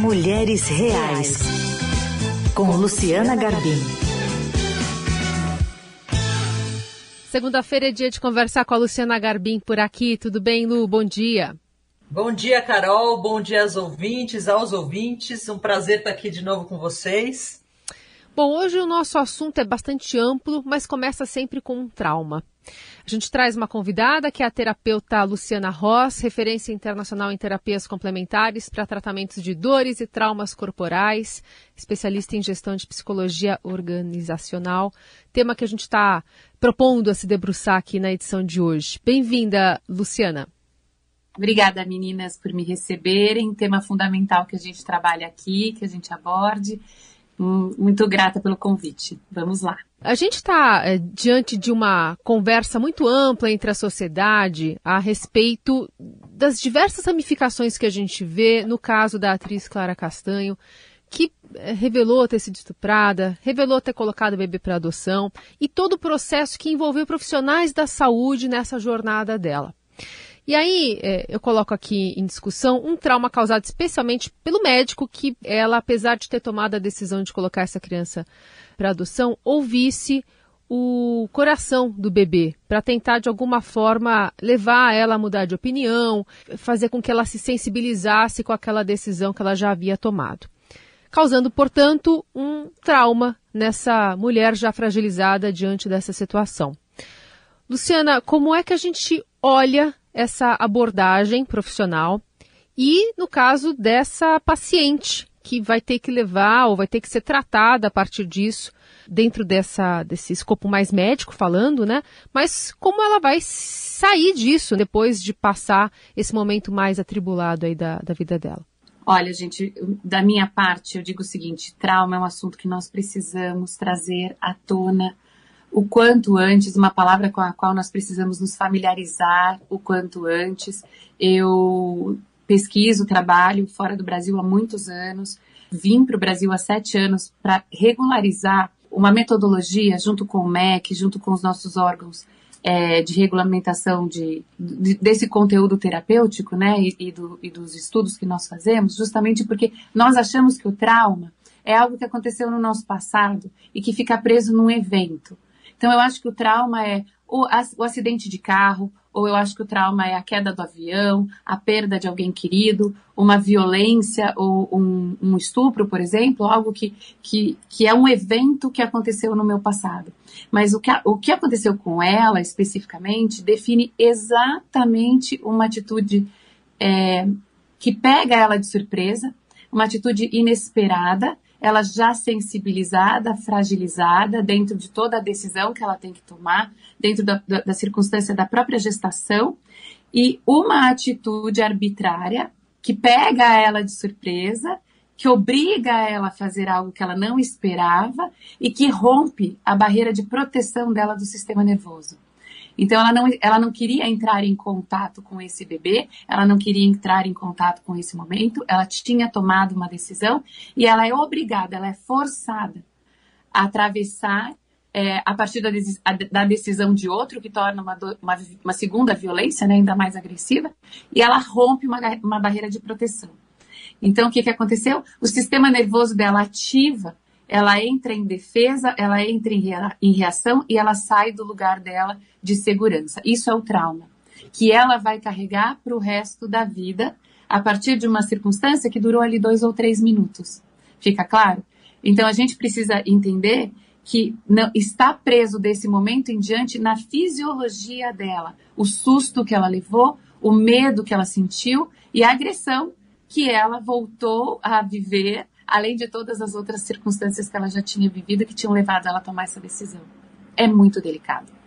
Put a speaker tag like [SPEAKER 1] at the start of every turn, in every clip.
[SPEAKER 1] Mulheres Reais, com Luciana Garbim.
[SPEAKER 2] Segunda-feira é dia de conversar com a Luciana Garbim por aqui. Tudo bem, Lu? Bom dia.
[SPEAKER 3] Bom dia, Carol. Bom dia aos ouvintes, aos ouvintes. Um prazer estar aqui de novo com vocês.
[SPEAKER 2] Bom, hoje o nosso assunto é bastante amplo, mas começa sempre com um trauma. A gente traz uma convidada que é a terapeuta Luciana Ross, referência internacional em terapias complementares para tratamentos de dores e traumas corporais, especialista em gestão de psicologia organizacional, tema que a gente está propondo a se debruçar aqui na edição de hoje. Bem-vinda, Luciana.
[SPEAKER 4] Obrigada, meninas, por me receberem. Tema fundamental que a gente trabalha aqui, que a gente aborde. Muito grata pelo convite. Vamos lá.
[SPEAKER 2] A gente está é, diante de uma conversa muito ampla entre a sociedade a respeito das diversas ramificações que a gente vê no caso da atriz Clara Castanho, que é, revelou ter sido estuprada, revelou ter colocado o bebê para adoção e todo o processo que envolveu profissionais da saúde nessa jornada dela. E aí, é, eu coloco aqui em discussão um trauma causado especialmente pelo médico que ela, apesar de ter tomado a decisão de colocar essa criança para adoção, ouvisse o coração do bebê, para tentar de alguma forma levar ela a mudar de opinião, fazer com que ela se sensibilizasse com aquela decisão que ela já havia tomado. Causando, portanto, um trauma nessa mulher já fragilizada diante dessa situação. Luciana, como é que a gente olha essa abordagem profissional e no caso dessa paciente que vai ter que levar ou vai ter que ser tratada a partir disso dentro dessa desse escopo mais médico falando, né? Mas como ela vai sair disso depois de passar esse momento mais atribulado aí da, da vida dela?
[SPEAKER 4] Olha, gente, da minha parte eu digo o seguinte: trauma é um assunto que nós precisamos trazer à tona o quanto antes, uma palavra com a qual nós precisamos nos familiarizar o quanto antes. Eu pesquiso, trabalho fora do Brasil há muitos anos, vim para o Brasil há sete anos para regularizar uma metodologia junto com o MEC, junto com os nossos órgãos é, de regulamentação de, de, desse conteúdo terapêutico, né, e, e, do, e dos estudos que nós fazemos, justamente porque nós achamos que o trauma é algo que aconteceu no nosso passado e que fica preso num evento. Então, eu acho que o trauma é o, o acidente de carro, ou eu acho que o trauma é a queda do avião, a perda de alguém querido, uma violência ou um, um, estupro, por exemplo, algo que, que, que é um evento que aconteceu no meu passado. Mas o que, o que aconteceu com ela, especificamente, define exatamente uma atitude é, que pega ela de surpresa, uma atitude inesperada, ela já sensibilizada, fragilizada dentro de toda a decisão que ela tem que tomar, dentro da, da, da circunstância da própria gestação, e uma atitude arbitrária que pega ela de surpresa, que obriga ela a fazer algo que ela não esperava e que rompe a barreira de proteção dela do sistema nervoso. Então ela não, ela não queria entrar em contato com esse bebê, ela não queria entrar em contato com esse momento, ela tinha tomado uma decisão e ela é obrigada, ela é forçada a atravessar é, a partir da, da, decisão de outro, que torna uma, uma, uma segunda violência, né, ainda mais agressiva, e ela rompe uma, uma barreira de proteção. Então, o que, que aconteceu? O sistema nervoso dela ativa ela entra em defesa, ela entra em reação e ela sai do lugar dela de segurança. Isso é o trauma, que ela vai carregar para o resto da vida a partir de uma circunstância que durou ali dois ou três minutos. Fica claro? Então a gente precisa entender que não, está preso desse momento em diante na fisiologia dela, o susto que ela levou, o medo que ela sentiu e a agressão que ela voltou a viver além de todas as outras circunstâncias que ela já tinha vivido que tinham levado ela a tomar essa decisão. É muito delicado.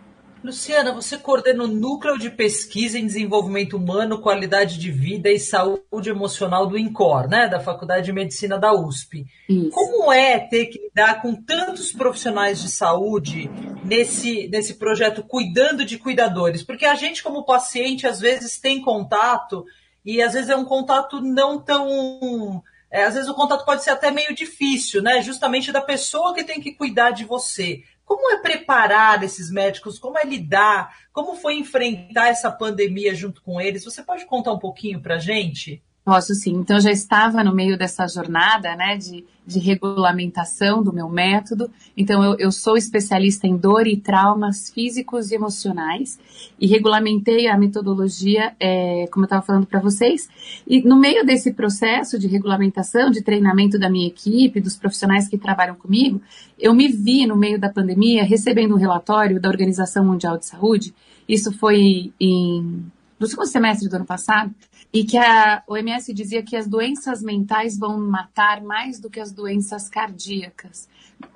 [SPEAKER 3] Luciana, você coordena o Núcleo de Pesquisa em Desenvolvimento Humano, Qualidade de Vida e Saúde Emocional do INCOR, né, da Faculdade de Medicina da USP. Isso. Como é ter que lidar com tantos profissionais de saúde nesse, nesse projeto Cuidando de Cuidadores? Porque a gente, como paciente, às vezes tem contato e às vezes é um contato não tão é, às vezes o contato pode ser até meio difícil, né? Justamente da pessoa que tem que cuidar de você. Como é preparar esses médicos? Como é lidar? Como foi enfrentar essa pandemia junto com eles? Você pode contar um pouquinho para gente?
[SPEAKER 4] Posso sim. Então, já estava no meio dessa jornada, né, de, de regulamentação do meu método. Então, eu, eu sou especialista em dor e traumas físicos e emocionais e regulamentei a metodologia, é, como eu estava falando para vocês. E no meio desse processo de regulamentação, de treinamento da minha equipe, dos profissionais que trabalham comigo, eu me vi no meio da pandemia recebendo um relatório da Organização Mundial de Saúde. Isso foi em no segundo semestre do ano passado, e que a OMS dizia que as doenças mentais vão matar mais do que as doenças cardíacas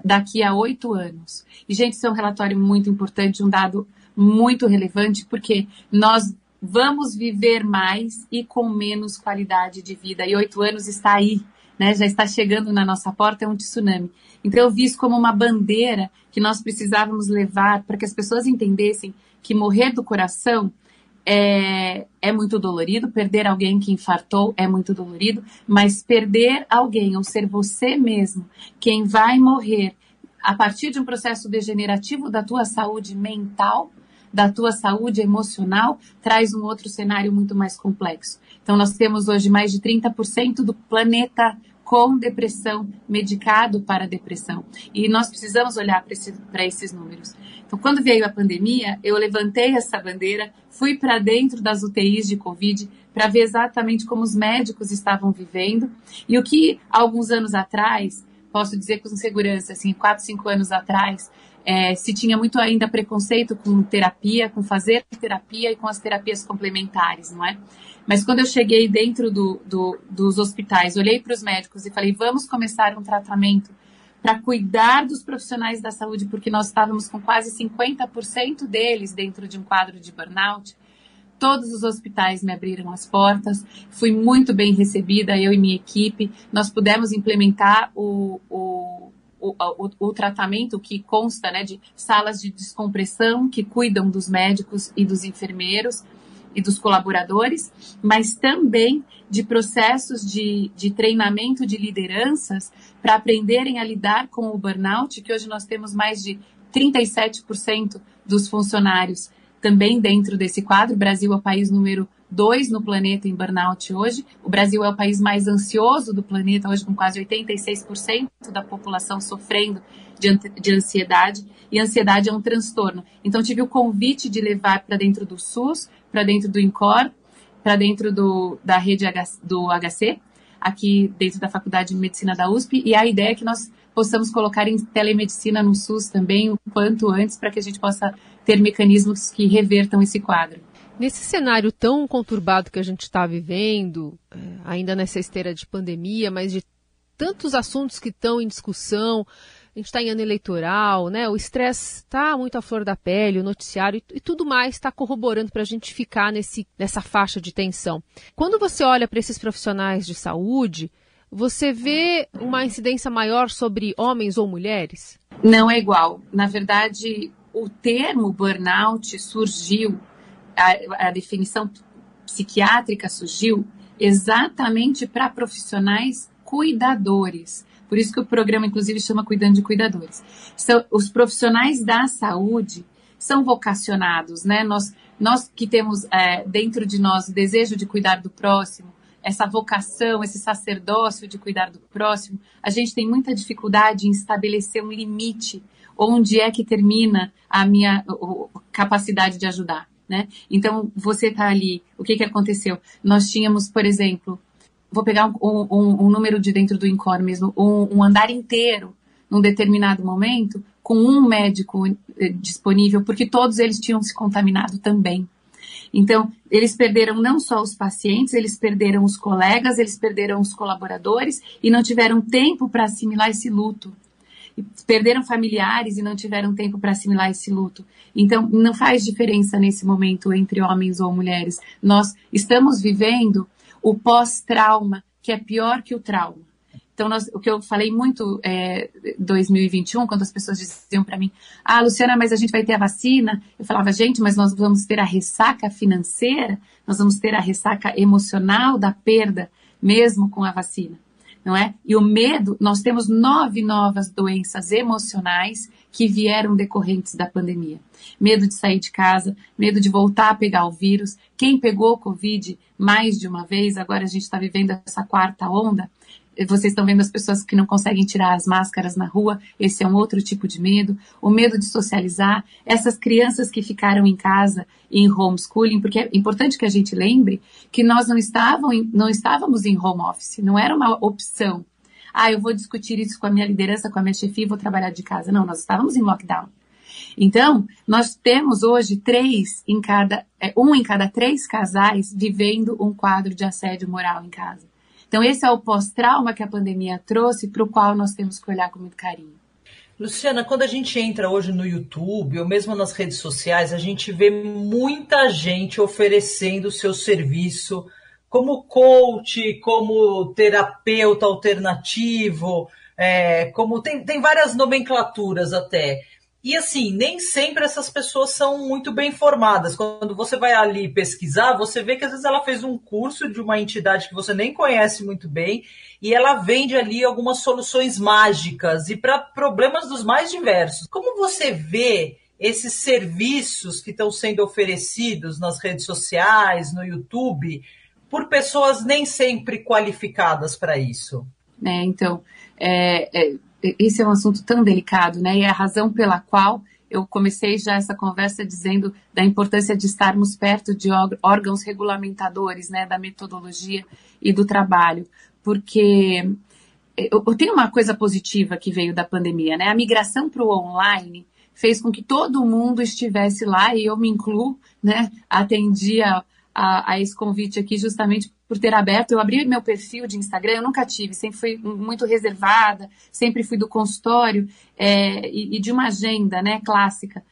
[SPEAKER 4] daqui a oito anos. E, gente, isso é um relatório muito importante, um dado muito relevante, porque nós vamos viver mais e com menos qualidade de vida. E oito anos está aí, né? Já está chegando na nossa porta, é um tsunami. Então eu vi isso como uma bandeira que nós precisávamos levar para que as pessoas entendessem que morrer do coração é, é muito dolorido, perder alguém que infartou é muito dolorido, mas perder alguém, ou ser você mesmo, quem vai morrer a partir de um processo degenerativo da tua saúde mental, da tua saúde emocional, traz um outro cenário muito mais complexo. Então, nós temos hoje mais de 30% do planeta com depressão, medicado para depressão. E nós precisamos olhar para esse, esses números. Então, quando veio a pandemia, eu levantei essa bandeira, fui para dentro das UTIs de Covid para ver exatamente como os médicos estavam vivendo e o que, alguns anos atrás, posso dizer com segurança, assim, quatro, cinco anos atrás, é, se tinha muito ainda preconceito com terapia, com fazer terapia e com as terapias complementares, não é? Mas quando eu cheguei dentro do, do, dos hospitais, olhei para os médicos e falei: vamos começar um tratamento para cuidar dos profissionais da saúde, porque nós estávamos com quase 50% deles dentro de um quadro de burnout. Todos os hospitais me abriram as portas, fui muito bem recebida, eu e minha equipe. Nós pudemos implementar o, o, o, o, o, tratamento que consta né, de salas de descompressão que cuidam dos médicos e dos enfermeiros e dos colaboradores, mas também de processos de, de treinamento de lideranças para aprenderem a lidar com o burnout, que hoje nós temos mais de 37% dos funcionários também dentro desse quadro. O Brasil é o país número dois no planeta em burnout hoje. O Brasil é o país mais ansioso do planeta hoje, com quase 86% da população sofrendo de ansiedade. E ansiedade é um transtorno. Então, tive o convite de levar para dentro do SUS para dentro do INCOR, para dentro do, da rede do HC, aqui dentro da Faculdade de Medicina da USP, e a ideia é que nós possamos colocar em telemedicina no SUS também o quanto antes, para que a gente possa ter mecanismos que revertam esse quadro.
[SPEAKER 2] Nesse cenário tão conturbado que a gente está vivendo, é, ainda nessa esteira de pandemia, mas de tantos assuntos que estão em discussão, a gente está em ano eleitoral, né? O estresse está muito à flor da pele, o noticiário e, e tudo mais está corroborando para a gente ficar nesse, nessa faixa de tensão. Quando você olha para esses profissionais de saúde, você vê uma incidência maior sobre homens ou mulheres?
[SPEAKER 4] Não é igual. Na verdade, o termo burnout surgiu, a, a definição psiquiátrica surgiu exatamente para profissionais cuidadores. Por isso que o programa, inclusive, chama Cuidando de Cuidadores. São, os profissionais da saúde são vocacionados, né? Nós, nós que temos é, dentro de nós o desejo de cuidar do próximo, essa vocação, esse sacerdócio de cuidar do próximo, a gente tem muita dificuldade em estabelecer um limite onde é que termina a minha capacidade de ajudar. Né? Então, você está ali, o que, que aconteceu? Nós tínhamos, por exemplo, vou pegar um, um, um número de dentro do INCOR mesmo, um, um, andar inteiro num determinado momento com um médico eh, disponível, porque todos eles tinham se contaminado também. Então, eles perderam não só os pacientes, eles perderam os colegas, eles perderam os colaboradores e não tiveram tempo para assimilar esse luto. Perderam familiares e não tiveram tempo para assimilar esse luto. Então, não faz diferença nesse momento entre homens ou mulheres. Nós estamos vivendo o pós-trauma, que é pior que o trauma. Então, nós, o que eu falei muito é 2021, quando as pessoas diziam para mim, ah, Luciana, mas a gente vai ter a vacina. Eu falava, gente, mas nós vamos ter a ressaca financeira, nós vamos ter a ressaca emocional da perda, mesmo com a vacina. não é? E o medo, nós temos nove novas doenças emocionais que vieram decorrentes da pandemia. Medo de sair de casa, medo de voltar a pegar o vírus. Quem pegou o Covid mais de uma vez, agora a gente está vivendo essa quarta onda, vocês estão vendo as pessoas que não conseguem tirar as máscaras na rua, esse é um outro tipo de medo. O medo de socializar, essas crianças que ficaram em casa em homeschooling, porque é importante que a gente lembre que nós não, estavam, não estávamos em home office, não era uma opção. Ah, eu vou discutir isso com a minha liderança, com a minha chefia e vou trabalhar de casa. Não, nós estávamos em lockdown. Então, nós temos hoje três em cada, é, um em cada três casais vivendo um quadro de assédio moral em casa. Então, esse é o pós-trauma que a pandemia trouxe, para o qual nós temos que olhar com muito carinho.
[SPEAKER 3] Luciana, quando a gente entra hoje no YouTube ou mesmo nas redes sociais, a gente vê muita gente oferecendo o seu serviço como coach, como terapeuta alternativo, é, como tem, tem várias nomenclaturas até. E assim, nem sempre essas pessoas são muito bem formadas. Quando você vai ali pesquisar, você vê que às vezes ela fez um curso de uma entidade que você nem conhece muito bem e ela vende ali algumas soluções mágicas e para problemas dos mais diversos. Como você vê esses serviços que estão sendo oferecidos nas redes sociais, no YouTube, por pessoas nem sempre qualificadas para isso?
[SPEAKER 4] É, então, é, é, esse é um assunto tão delicado, né? E é a razão pela qual eu comecei já essa conversa dizendo da importância de estarmos perto de órgãos regulamentadores, né, da metodologia e do trabalho, porque eu, tenho uma coisa positiva que veio da pandemia, né? A migração para o online fez com que todo mundo estivesse lá e eu me incluo, né? Atendia a, a, esse convite aqui justamente por ter aberto. Eu abri meu perfil de Instagram, eu nunca tive, sempre fui muito reservada, sempre fui do consultório é, e, e, de uma agenda né, clássica.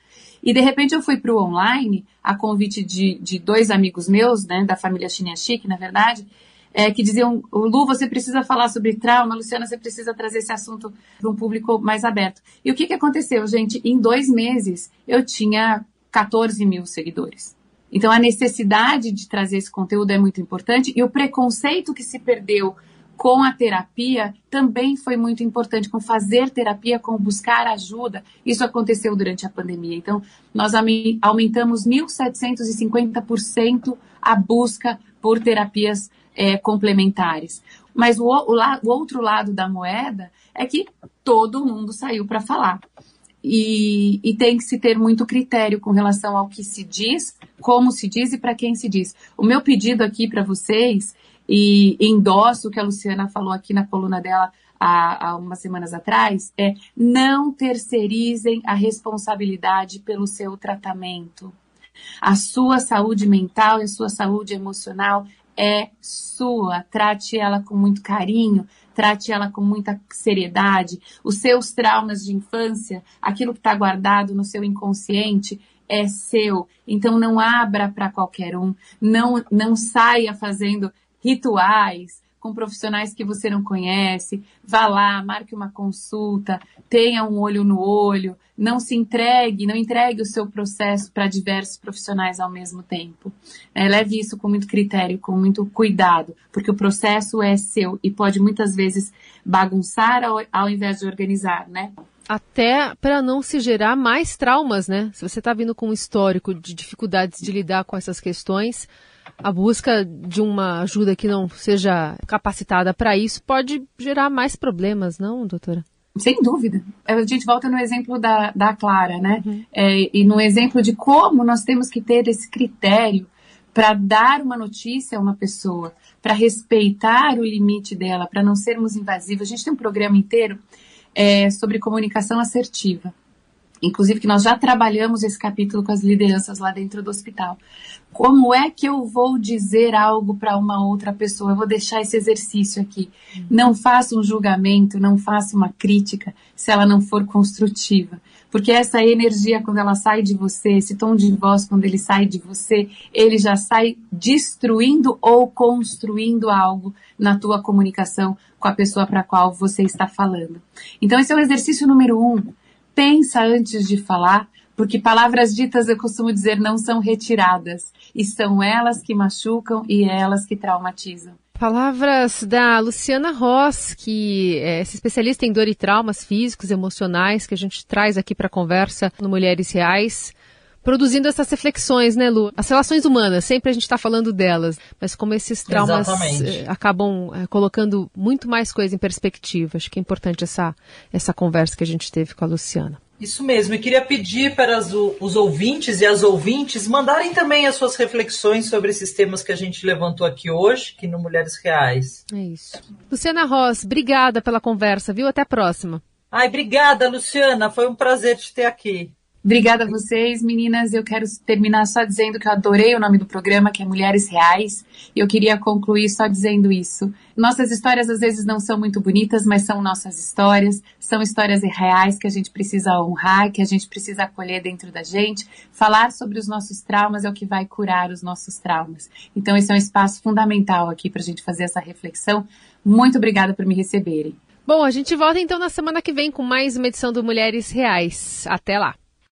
[SPEAKER 4] E de repente eu fui para o online, a convite de, de dois amigos meus, né, da família Chinia Chique, na verdade, é, que diziam: Lu, você precisa falar sobre trauma, Luciana, você precisa trazer esse assunto para um público mais aberto. E o que, que aconteceu, gente? Em dois meses eu tinha 14 mil seguidores. Então, a necessidade de trazer esse conteúdo é muito importante e o preconceito que se perdeu com a terapia também foi muito importante, com fazer terapia, com buscar ajuda. Isso aconteceu durante a pandemia. Então, nós aumentamos 1.750% a busca por terapias é, complementares. Mas o, o, o outro lado da moeda é que todo mundo saiu para falar. E, e, tem que se ter muito critério com relação ao que se diz, como se diz e para quem se diz. O meu pedido aqui para vocês, e endosso o que a Luciana falou aqui na coluna dela há, há umas semanas atrás, é não terceirizem a responsabilidade pelo seu tratamento. A sua saúde mental e a sua saúde emocional é sua. Trate ela com muito carinho, trate ela com muita seriedade. Os seus traumas de infância, aquilo que está guardado no seu inconsciente, é seu. Então não abra para qualquer um. Não, não saia fazendo rituais, com profissionais que você não conhece, vá lá, marque uma consulta, tenha um olho no olho, não se entregue, não entregue o seu processo para diversos profissionais ao mesmo tempo. É, leve isso com muito critério, com muito cuidado, porque o processo é seu e pode muitas vezes bagunçar ao, ao invés de organizar, né?
[SPEAKER 2] até para não se gerar mais traumas, né? Se você está vindo com um histórico de dificuldades de lidar com essas questões, a busca de uma ajuda que não seja capacitada para isso pode gerar mais problemas, não, doutora?
[SPEAKER 4] Sem dúvida. A gente volta no exemplo da, da Clara, né? Uhum. É, e no exemplo de como nós temos que ter esse critério para dar uma notícia a uma pessoa, para respeitar o limite dela, para não sermos invasivos. A gente tem um programa inteiro é, sobre comunicação assertiva inclusive que nós já trabalhamos esse capítulo com as lideranças lá dentro do hospital. Como é que eu vou dizer algo para uma outra pessoa? Eu vou deixar esse exercício aqui. Não faça um julgamento, não faça uma crítica se ela não for construtiva. Porque essa energia, quando ela sai de você, esse tom de voz, quando ele sai de você, ele já sai destruindo ou construindo algo na tua comunicação com a pessoa para a qual você está falando. Então, esse é o exercício número um pensa antes de falar, porque palavras ditas, eu costumo dizer, não são retiradas, e são elas que machucam e elas que traumatizam.
[SPEAKER 2] Palavras da Luciana Ross, que é especialista em dor e traumas físicos, emocionais, que a gente traz aqui para a conversa no Mulheres Reais, produzindo essas reflexões, né, Lu? As relações humanas, sempre a gente está falando delas, mas como esses traumas eh, acabam eh, colocando muito mais coisa em perspectiva. Acho que é importante essa, essa conversa que a gente teve com a Luciana.
[SPEAKER 3] Isso mesmo, e queria pedir para as, os ouvintes e as ouvintes mandarem também as suas reflexões sobre esses temas que a gente levantou aqui hoje, aqui no Mulheres Reais.
[SPEAKER 2] É isso. Luciana Ross, obrigada pela conversa, viu? Até a próxima.
[SPEAKER 3] Ai, obrigada, Luciana. Foi um prazer te ter aqui.
[SPEAKER 4] Obrigada a vocês, meninas. Eu quero terminar só dizendo que eu adorei o nome do programa, que é Mulheres Reais. E eu queria concluir só dizendo isso. Nossas histórias às vezes não são muito bonitas, mas são nossas histórias. São histórias reais que a gente precisa honrar, que a gente precisa acolher dentro da gente. Falar sobre os nossos traumas é o que vai curar os nossos traumas. Então, esse é um espaço fundamental aqui para a gente fazer essa reflexão. Muito obrigada por me receberem.
[SPEAKER 2] Bom, a gente volta então na semana que vem com mais uma edição do Mulheres Reais. Até lá!